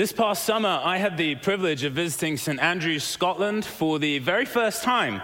This past summer, I had the privilege of visiting St Andrews, Scotland for the very first time.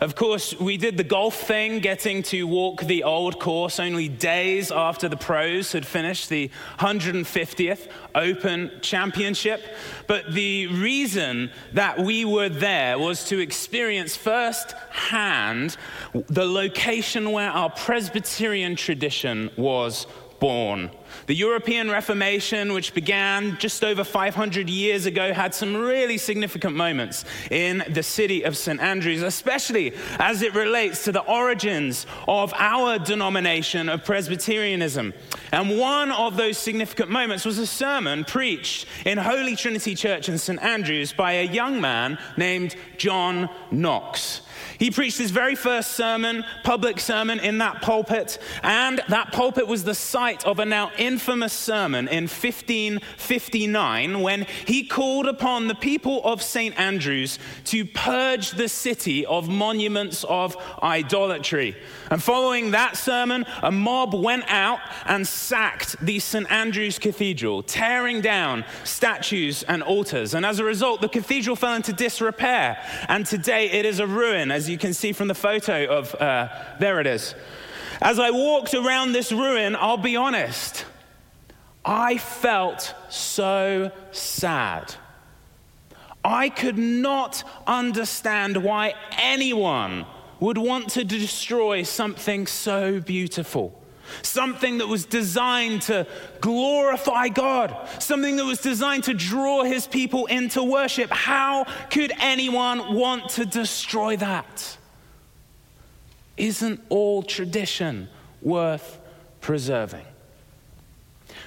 Of course, we did the golf thing, getting to walk the old course only days after the pros had finished the 150th Open Championship. But the reason that we were there was to experience firsthand the location where our Presbyterian tradition was born. The European Reformation, which began just over 500 years ago, had some really significant moments in the city of St. Andrews, especially as it relates to the origins of our denomination of Presbyterianism. And one of those significant moments was a sermon preached in Holy Trinity Church in St. Andrews by a young man named John Knox. He preached his very first sermon, public sermon, in that pulpit, and that pulpit was the site of a now infamous sermon in 1559 when he called upon the people of St. Andrews to purge the city of monuments of idolatry. And following that sermon, a mob went out and sacked the St. Andrews Cathedral, tearing down statues and altars. And as a result, the cathedral fell into disrepair, and today it is a ruin as you can see from the photo of, uh, there it is. As I walked around this ruin, I'll be honest, I felt so sad. I could not understand why anyone would want to destroy something so beautiful. Something that was designed to glorify God, something that was designed to draw his people into worship. How could anyone want to destroy that? Isn't all tradition worth preserving?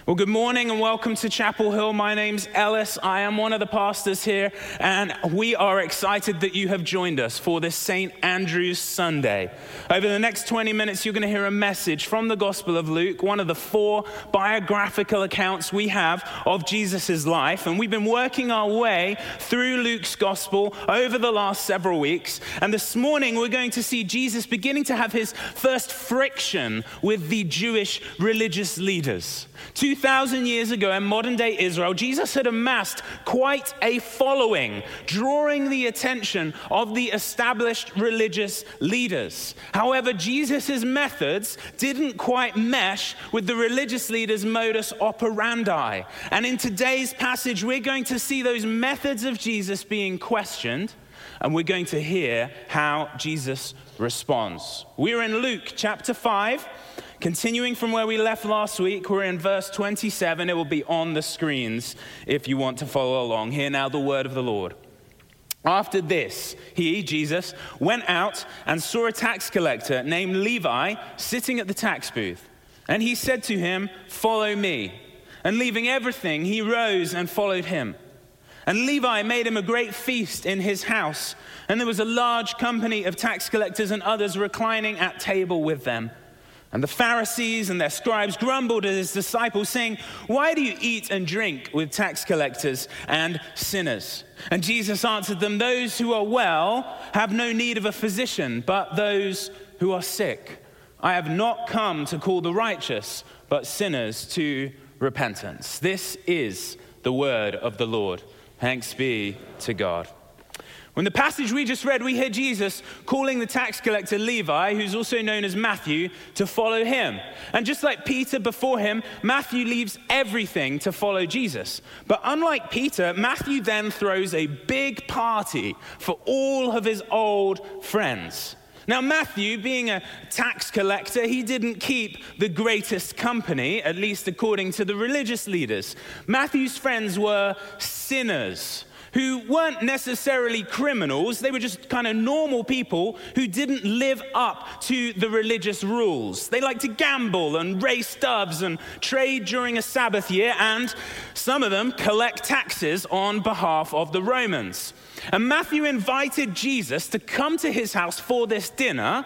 Well, good morning and welcome to Chapel Hill. My name's Ellis. I am one of the pastors here, and we are excited that you have joined us for this St. Andrew's Sunday. Over the next 20 minutes, you're going to hear a message from the Gospel of Luke, one of the four biographical accounts we have of Jesus' life. And we've been working our way through Luke's Gospel over the last several weeks. And this morning, we're going to see Jesus beginning to have his first friction with the Jewish religious leaders. 2,000 years ago in modern day Israel, Jesus had amassed quite a following, drawing the attention of the established religious leaders. However, Jesus' methods didn't quite mesh with the religious leaders' modus operandi. And in today's passage, we're going to see those methods of Jesus being questioned, and we're going to hear how Jesus responds. We're in Luke chapter 5. Continuing from where we left last week, we're in verse 27. It will be on the screens if you want to follow along. Hear now the word of the Lord. After this, he, Jesus, went out and saw a tax collector named Levi sitting at the tax booth. And he said to him, Follow me. And leaving everything, he rose and followed him. And Levi made him a great feast in his house. And there was a large company of tax collectors and others reclining at table with them. And the Pharisees and their scribes grumbled at his disciples, saying, Why do you eat and drink with tax collectors and sinners? And Jesus answered them, Those who are well have no need of a physician, but those who are sick. I have not come to call the righteous, but sinners to repentance. This is the word of the Lord. Thanks be to God. In the passage we just read, we hear Jesus calling the tax collector Levi, who's also known as Matthew, to follow him. And just like Peter before him, Matthew leaves everything to follow Jesus. But unlike Peter, Matthew then throws a big party for all of his old friends. Now, Matthew, being a tax collector, he didn't keep the greatest company, at least according to the religious leaders. Matthew's friends were sinners who weren't necessarily criminals, they were just kind of normal people who didn't live up to the religious rules. They liked to gamble and race doves and trade during a Sabbath year, and some of them collect taxes on behalf of the Romans. And Matthew invited Jesus to come to his house for this dinner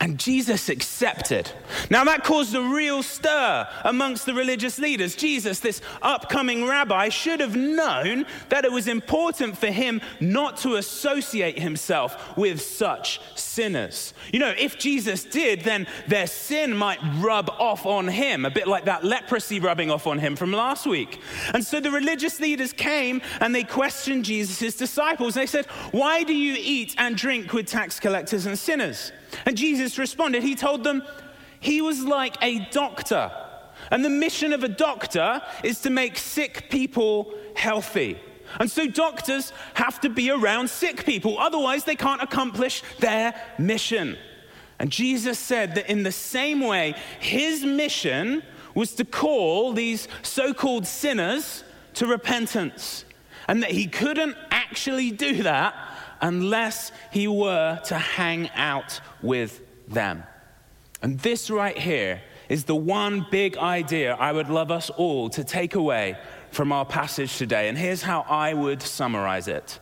And Jesus accepted. Now, that caused a real stir amongst the religious leaders. Jesus, this upcoming rabbi, should have known that it was important for him not to associate himself with such sinners. You know, if Jesus did, then their sin might rub off on him, a bit like that leprosy rubbing off on him from last week. And so the religious leaders came and they questioned Jesus' disciples. They said, Why do you eat and drink with tax collectors and sinners? And Jesus responded, He told them, He was like a doctor. And the mission of a doctor is to make sick people healthy. And so doctors have to be around sick people, otherwise, they can't accomplish their mission. And Jesus said that in the same way, his mission was to call these so called sinners to repentance, and that he couldn't actually do that unless he were to hang out with them. And this right here is the one big idea I would love us all to take away from our passage today. And here's how I would summarize it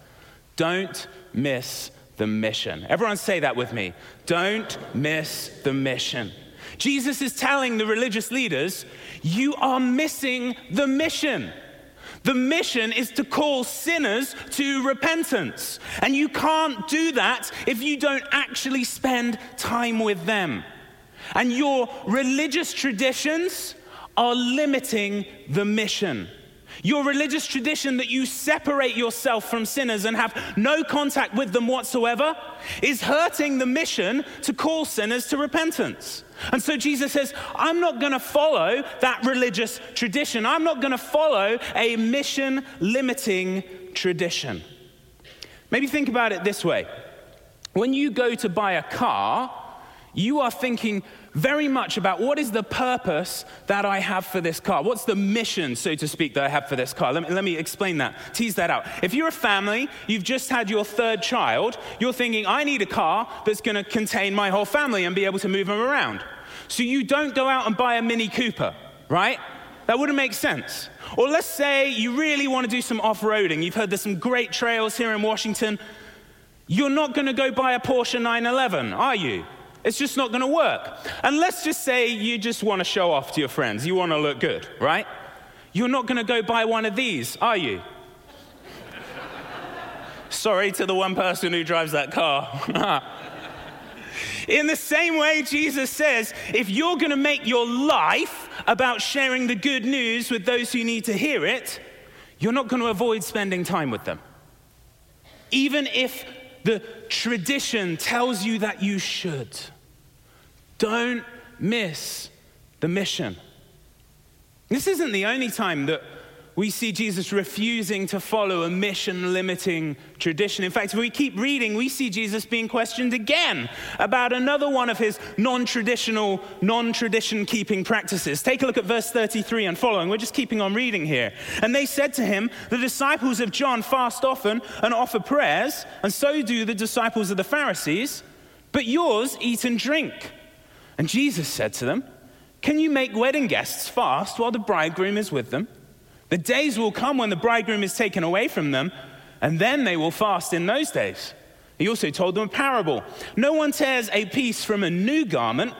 Don't miss the mission. Everyone say that with me. Don't miss the mission. Jesus is telling the religious leaders, You are missing the mission. The mission is to call sinners to repentance. And you can't do that if you don't actually spend time with them. And your religious traditions are limiting the mission. Your religious tradition that you separate yourself from sinners and have no contact with them whatsoever is hurting the mission to call sinners to repentance. And so Jesus says, I'm not going to follow that religious tradition. I'm not going to follow a mission limiting tradition. Maybe think about it this way when you go to buy a car, you are thinking very much about what is the purpose that I have for this car? What's the mission, so to speak, that I have for this car? Let me, let me explain that, tease that out. If you're a family, you've just had your third child, you're thinking, I need a car that's going to contain my whole family and be able to move them around. So you don't go out and buy a Mini Cooper, right? That wouldn't make sense. Or let's say you really want to do some off roading. You've heard there's some great trails here in Washington. You're not going to go buy a Porsche 911, are you? It's just not going to work. And let's just say you just want to show off to your friends. You want to look good, right? You're not going to go buy one of these, are you? Sorry to the one person who drives that car. In the same way, Jesus says, if you're going to make your life about sharing the good news with those who need to hear it, you're not going to avoid spending time with them. Even if the tradition tells you that you should. Don't miss the mission. This isn't the only time that we see Jesus refusing to follow a mission limiting tradition. In fact, if we keep reading, we see Jesus being questioned again about another one of his non traditional, non tradition keeping practices. Take a look at verse 33 and following. We're just keeping on reading here. And they said to him, The disciples of John fast often and offer prayers, and so do the disciples of the Pharisees, but yours eat and drink. And Jesus said to them, Can you make wedding guests fast while the bridegroom is with them? The days will come when the bridegroom is taken away from them, and then they will fast in those days. He also told them a parable No one tears a piece from a new garment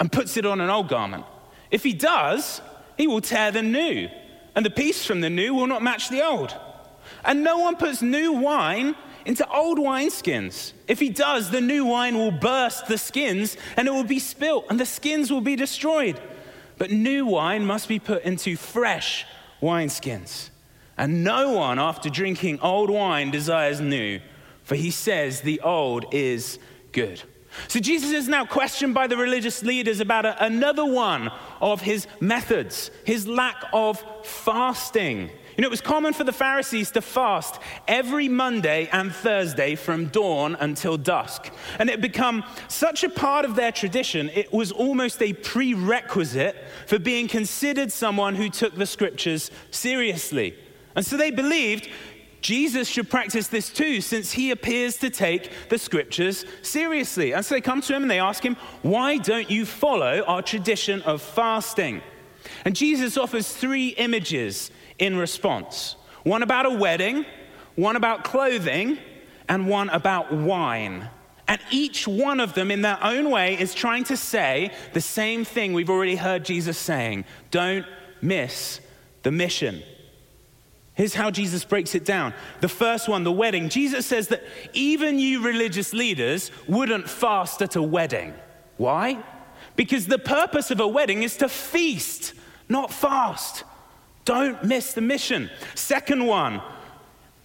and puts it on an old garment. If he does, he will tear the new, and the piece from the new will not match the old. And no one puts new wine into old wineskins. If he does, the new wine will burst the skins and it will be spilt and the skins will be destroyed. But new wine must be put into fresh wineskins. And no one, after drinking old wine, desires new, for he says the old is good. So Jesus is now questioned by the religious leaders about a, another one of his methods, his lack of fasting. You know, it was common for the Pharisees to fast every Monday and Thursday from dawn until dusk. And it had become such a part of their tradition, it was almost a prerequisite for being considered someone who took the scriptures seriously. And so they believed Jesus should practice this too, since he appears to take the scriptures seriously. And so they come to him and they ask him, Why don't you follow our tradition of fasting? And Jesus offers three images in response one about a wedding, one about clothing, and one about wine. And each one of them, in their own way, is trying to say the same thing we've already heard Jesus saying don't miss the mission. Here's how Jesus breaks it down. The first one, the wedding. Jesus says that even you religious leaders wouldn't fast at a wedding. Why? Because the purpose of a wedding is to feast, not fast. Don't miss the mission. Second one,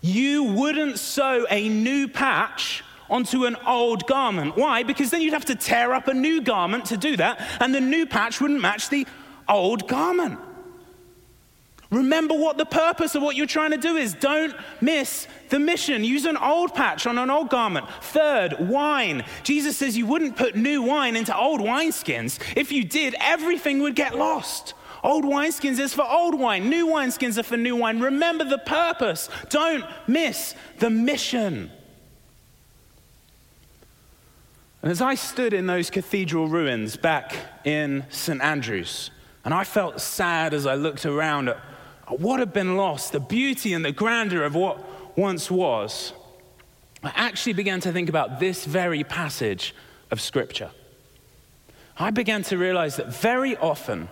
you wouldn't sew a new patch onto an old garment. Why? Because then you'd have to tear up a new garment to do that, and the new patch wouldn't match the old garment. Remember what the purpose of what you're trying to do is. Don't miss the mission. Use an old patch on an old garment. Third, wine. Jesus says you wouldn't put new wine into old wineskins. If you did, everything would get lost. Old wineskins is for old wine, new wineskins are for new wine. Remember the purpose. Don't miss the mission. And as I stood in those cathedral ruins back in St. Andrews, and I felt sad as I looked around at what had been lost, the beauty and the grandeur of what once was, I actually began to think about this very passage of Scripture. I began to realize that very often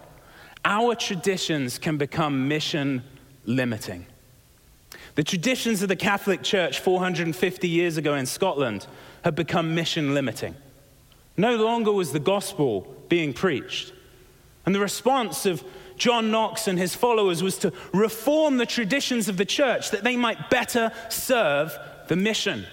our traditions can become mission limiting. The traditions of the Catholic Church 450 years ago in Scotland had become mission limiting. No longer was the gospel being preached. And the response of John Knox and his followers was to reform the traditions of the church that they might better serve the mission.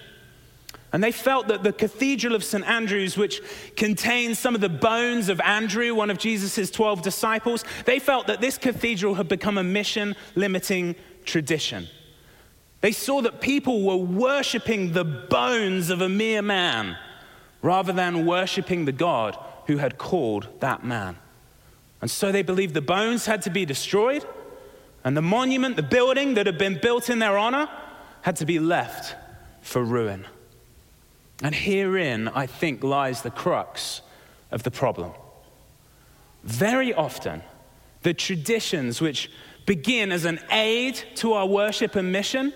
And they felt that the Cathedral of St. Andrews, which contains some of the bones of Andrew, one of Jesus' 12 disciples, they felt that this cathedral had become a mission limiting tradition. They saw that people were worshiping the bones of a mere man rather than worshiping the God who had called that man. And so they believed the bones had to be destroyed, and the monument, the building that had been built in their honor, had to be left for ruin. And herein, I think, lies the crux of the problem. Very often, the traditions which begin as an aid to our worship and mission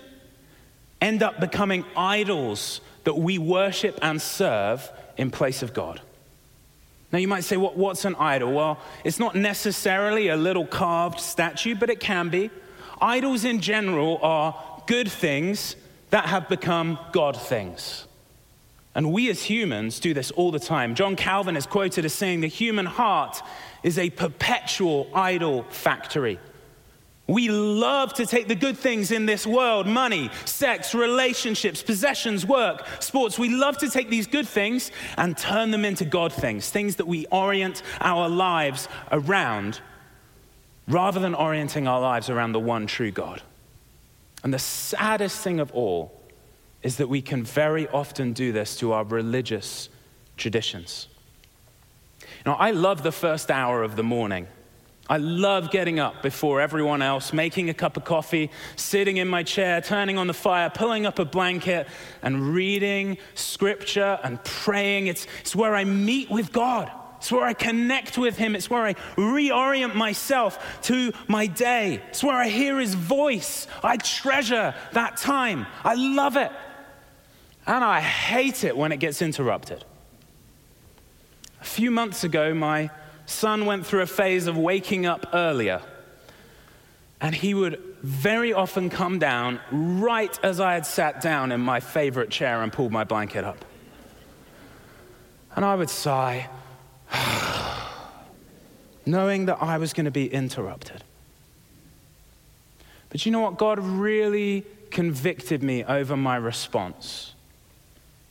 end up becoming idols that we worship and serve in place of God. Now, you might say, what, what's an idol? Well, it's not necessarily a little carved statue, but it can be. Idols in general are good things that have become God things. And we as humans do this all the time. John Calvin is quoted as saying the human heart is a perpetual idol factory. We love to take the good things in this world money, sex, relationships, possessions, work, sports. We love to take these good things and turn them into God things, things that we orient our lives around, rather than orienting our lives around the one true God. And the saddest thing of all is that we can very often do this to our religious traditions. Now, I love the first hour of the morning. I love getting up before everyone else, making a cup of coffee, sitting in my chair, turning on the fire, pulling up a blanket, and reading scripture and praying. It's, it's where I meet with God. It's where I connect with Him. It's where I reorient myself to my day. It's where I hear His voice. I treasure that time. I love it. And I hate it when it gets interrupted. A few months ago, my son went through a phase of waking up earlier. And he would very often come down right as I had sat down in my favorite chair and pulled my blanket up. And I would sigh, knowing that I was going to be interrupted. But you know what? God really convicted me over my response.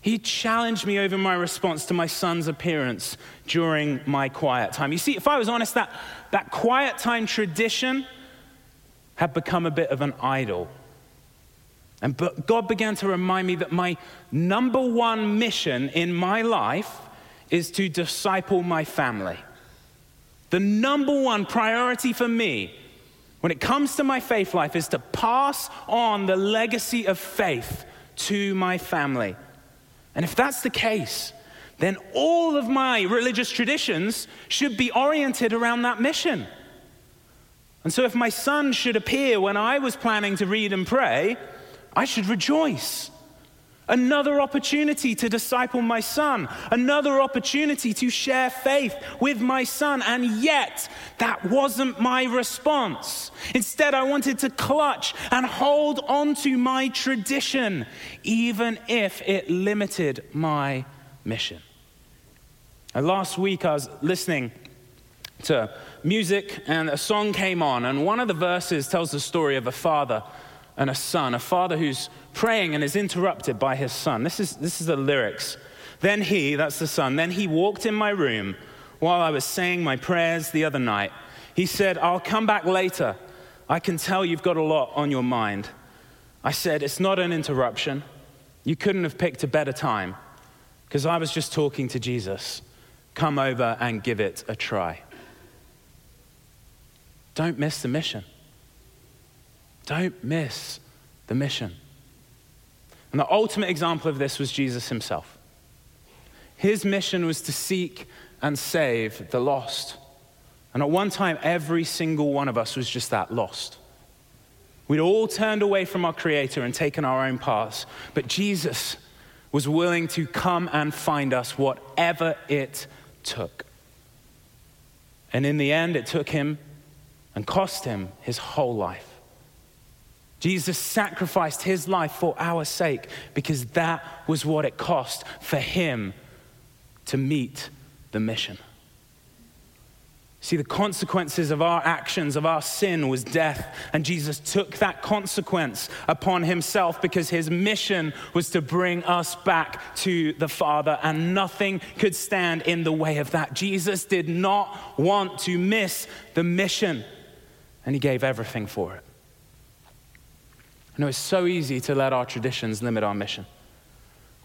He challenged me over my response to my son's appearance during my quiet time. You see, if I was honest, that, that quiet time tradition had become a bit of an idol. And but God began to remind me that my number one mission in my life is to disciple my family. The number one priority for me when it comes to my faith life is to pass on the legacy of faith to my family. And if that's the case, then all of my religious traditions should be oriented around that mission. And so if my son should appear when I was planning to read and pray, I should rejoice. Another opportunity to disciple my son. Another opportunity to share faith with my son. And yet, that wasn't my response. Instead, I wanted to clutch and hold onto my tradition, even if it limited my mission. And last week, I was listening to music, and a song came on, and one of the verses tells the story of a father and a son, a father who's praying and is interrupted by his son. This is, this is the lyrics. Then he, that's the son, then he walked in my room while I was saying my prayers the other night. He said, I'll come back later. I can tell you've got a lot on your mind. I said, It's not an interruption. You couldn't have picked a better time because I was just talking to Jesus. Come over and give it a try. Don't miss the mission. Don't miss the mission. And the ultimate example of this was Jesus himself. His mission was to seek and save the lost. And at one time, every single one of us was just that lost. We'd all turned away from our Creator and taken our own paths. But Jesus was willing to come and find us, whatever it took. And in the end, it took him and cost him his whole life. Jesus sacrificed his life for our sake because that was what it cost for him to meet the mission. See, the consequences of our actions, of our sin, was death. And Jesus took that consequence upon himself because his mission was to bring us back to the Father, and nothing could stand in the way of that. Jesus did not want to miss the mission, and he gave everything for it. Know it's so easy to let our traditions limit our mission.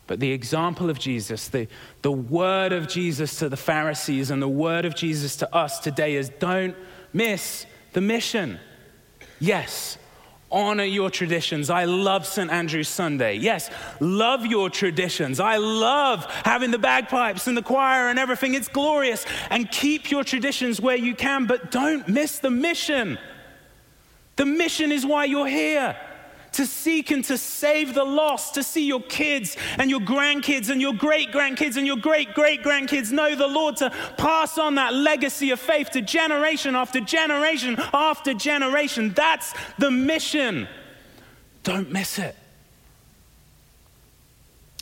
But the example of Jesus, the, the word of Jesus to the Pharisees and the word of Jesus to us today is don't miss the mission. Yes, honor your traditions. I love St. Andrew's Sunday. Yes, love your traditions. I love having the bagpipes and the choir and everything. It's glorious. And keep your traditions where you can, but don't miss the mission. The mission is why you're here to seek and to save the lost, to see your kids and your grandkids and your great grandkids and your great great grandkids know the Lord, to pass on that legacy of faith to generation after generation after generation. That's the mission. Don't miss it.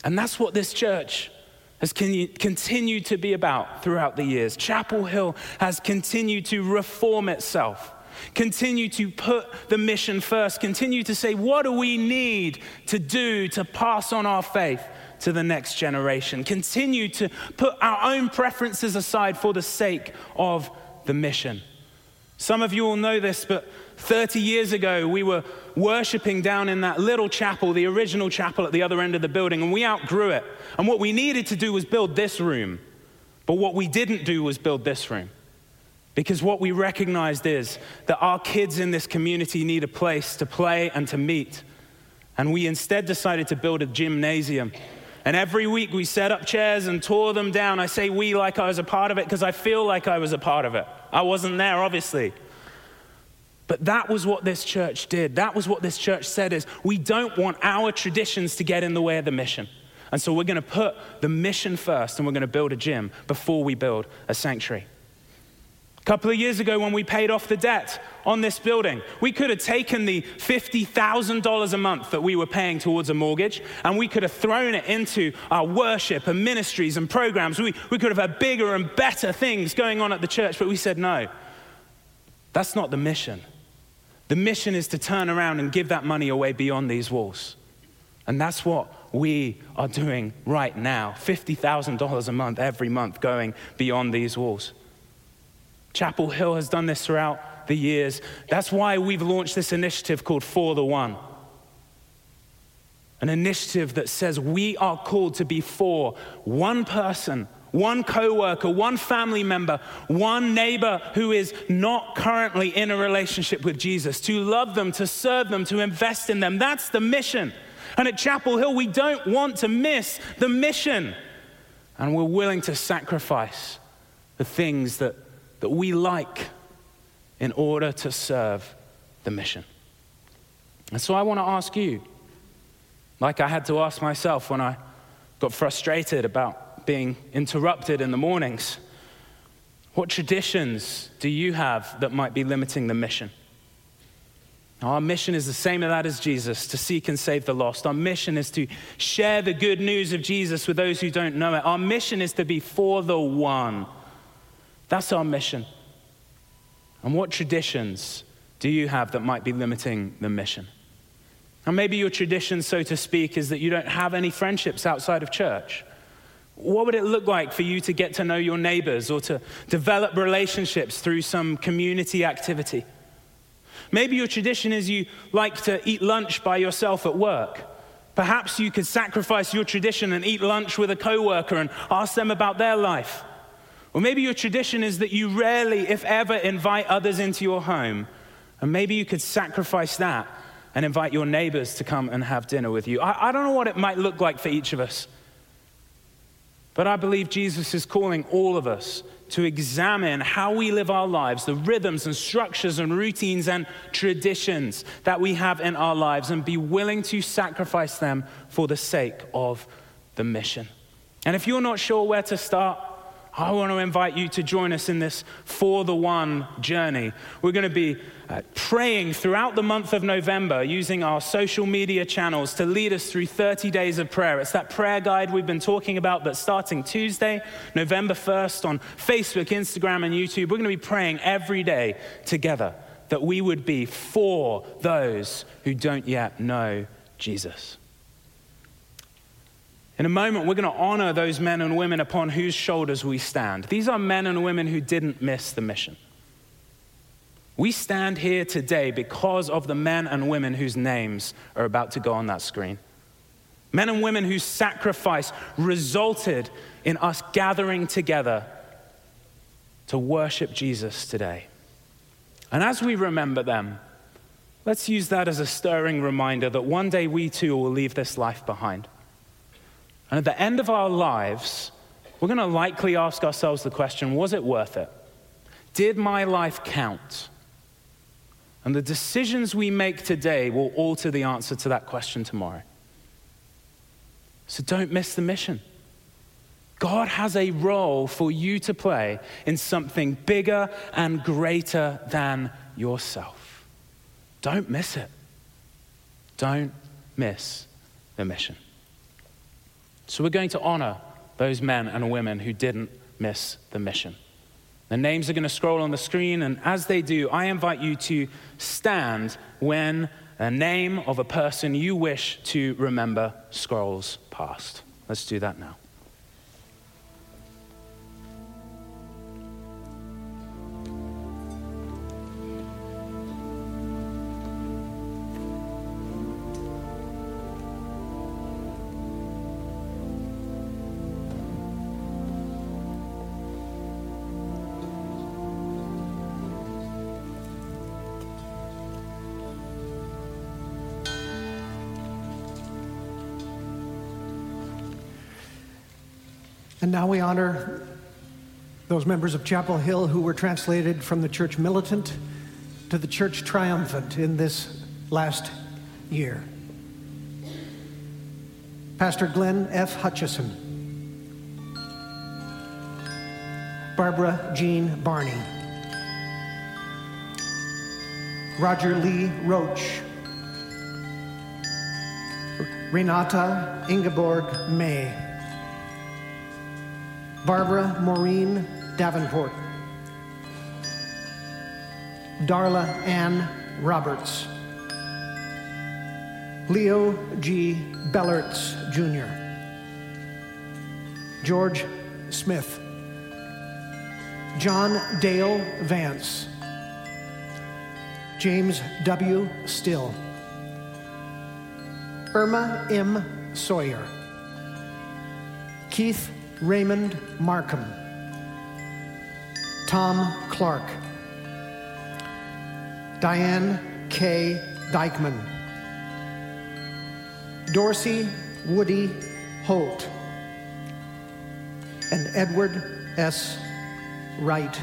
And that's what this church has continued to be about throughout the years. Chapel Hill has continued to reform itself Continue to put the mission first. Continue to say, what do we need to do to pass on our faith to the next generation? Continue to put our own preferences aside for the sake of the mission. Some of you all know this, but 30 years ago, we were worshiping down in that little chapel, the original chapel at the other end of the building, and we outgrew it. And what we needed to do was build this room. But what we didn't do was build this room. Because what we recognized is that our kids in this community need a place to play and to meet. And we instead decided to build a gymnasium. And every week we set up chairs and tore them down. I say we like I was a part of it because I feel like I was a part of it. I wasn't there, obviously. But that was what this church did. That was what this church said is we don't want our traditions to get in the way of the mission. And so we're going to put the mission first and we're going to build a gym before we build a sanctuary. A couple of years ago, when we paid off the debt on this building, we could have taken the $50,000 a month that we were paying towards a mortgage and we could have thrown it into our worship and ministries and programs. We, we could have had bigger and better things going on at the church, but we said, no, that's not the mission. The mission is to turn around and give that money away beyond these walls. And that's what we are doing right now $50,000 a month every month going beyond these walls. Chapel Hill has done this throughout the years. That's why we've launched this initiative called For the One. An initiative that says we are called to be for one person, one coworker, one family member, one neighbor who is not currently in a relationship with Jesus, to love them, to serve them, to invest in them. That's the mission. And at Chapel Hill, we don't want to miss the mission. And we're willing to sacrifice the things that that we like in order to serve the mission. And so I want to ask you like I had to ask myself when I got frustrated about being interrupted in the mornings. What traditions do you have that might be limiting the mission? Our mission is the same as that as Jesus, to seek and save the lost. Our mission is to share the good news of Jesus with those who don't know it. Our mission is to be for the one. That's our mission. And what traditions do you have that might be limiting the mission? And maybe your tradition, so to speak, is that you don't have any friendships outside of church. What would it look like for you to get to know your neighbors or to develop relationships through some community activity? Maybe your tradition is you like to eat lunch by yourself at work. Perhaps you could sacrifice your tradition and eat lunch with a coworker and ask them about their life. Or maybe your tradition is that you rarely, if ever, invite others into your home. And maybe you could sacrifice that and invite your neighbors to come and have dinner with you. I, I don't know what it might look like for each of us. But I believe Jesus is calling all of us to examine how we live our lives, the rhythms and structures and routines and traditions that we have in our lives, and be willing to sacrifice them for the sake of the mission. And if you're not sure where to start, I want to invite you to join us in this For the One journey. We're going to be uh, praying throughout the month of November using our social media channels to lead us through 30 days of prayer. It's that prayer guide we've been talking about that's starting Tuesday, November 1st, on Facebook, Instagram, and YouTube. We're going to be praying every day together that we would be for those who don't yet know Jesus. In a moment, we're going to honor those men and women upon whose shoulders we stand. These are men and women who didn't miss the mission. We stand here today because of the men and women whose names are about to go on that screen. Men and women whose sacrifice resulted in us gathering together to worship Jesus today. And as we remember them, let's use that as a stirring reminder that one day we too will leave this life behind. And at the end of our lives, we're going to likely ask ourselves the question was it worth it? Did my life count? And the decisions we make today will alter the answer to that question tomorrow. So don't miss the mission. God has a role for you to play in something bigger and greater than yourself. Don't miss it. Don't miss the mission. So we're going to honor those men and women who didn't miss the mission. The names are going to scroll on the screen, and as they do, I invite you to stand when a name of a person you wish to remember scrolls past. Let's do that now. And now we honor those members of Chapel Hill who were translated from the church militant to the church triumphant in this last year. Pastor Glenn F. Hutchison, Barbara Jean Barney, Roger Lee Roach, Renata Ingeborg May. Barbara Maureen Davenport, Darla Ann Roberts, Leo G. Bellerts Jr., George Smith, John Dale Vance, James W. Still, Irma M. Sawyer, Keith Raymond Markham, Tom Clark, Diane K. Dykeman, Dorsey Woody Holt, and Edward S. Wright.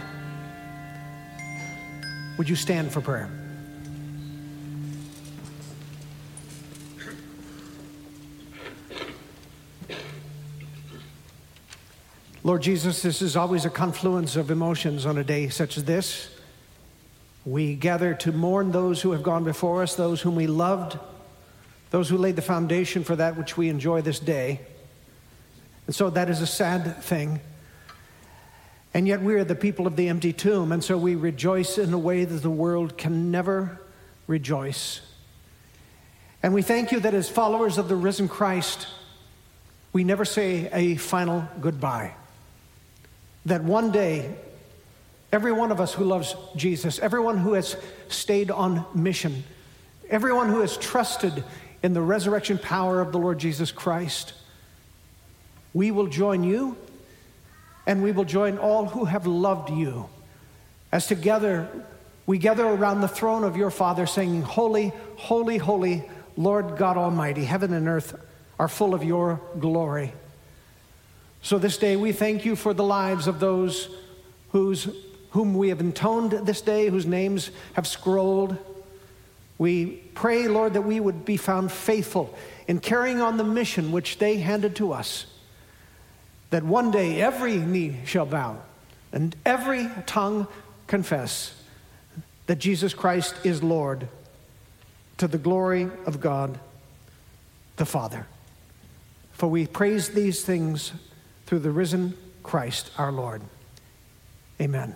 Would you stand for prayer? Lord Jesus, this is always a confluence of emotions on a day such as this. We gather to mourn those who have gone before us, those whom we loved, those who laid the foundation for that which we enjoy this day. And so that is a sad thing. And yet we are the people of the empty tomb, and so we rejoice in a way that the world can never rejoice. And we thank you that as followers of the risen Christ, we never say a final goodbye. That one day, every one of us who loves Jesus, everyone who has stayed on mission, everyone who has trusted in the resurrection power of the Lord Jesus Christ, we will join you and we will join all who have loved you as together we gather around the throne of your Father, singing, Holy, holy, holy, Lord God Almighty. Heaven and earth are full of your glory. So this day we thank you for the lives of those whose, whom we have intoned this day, whose names have scrolled. We pray, Lord, that we would be found faithful in carrying on the mission which they handed to us. That one day every knee shall bow and every tongue confess that Jesus Christ is Lord to the glory of God the Father. For we praise these things through the risen Christ our Lord. Amen.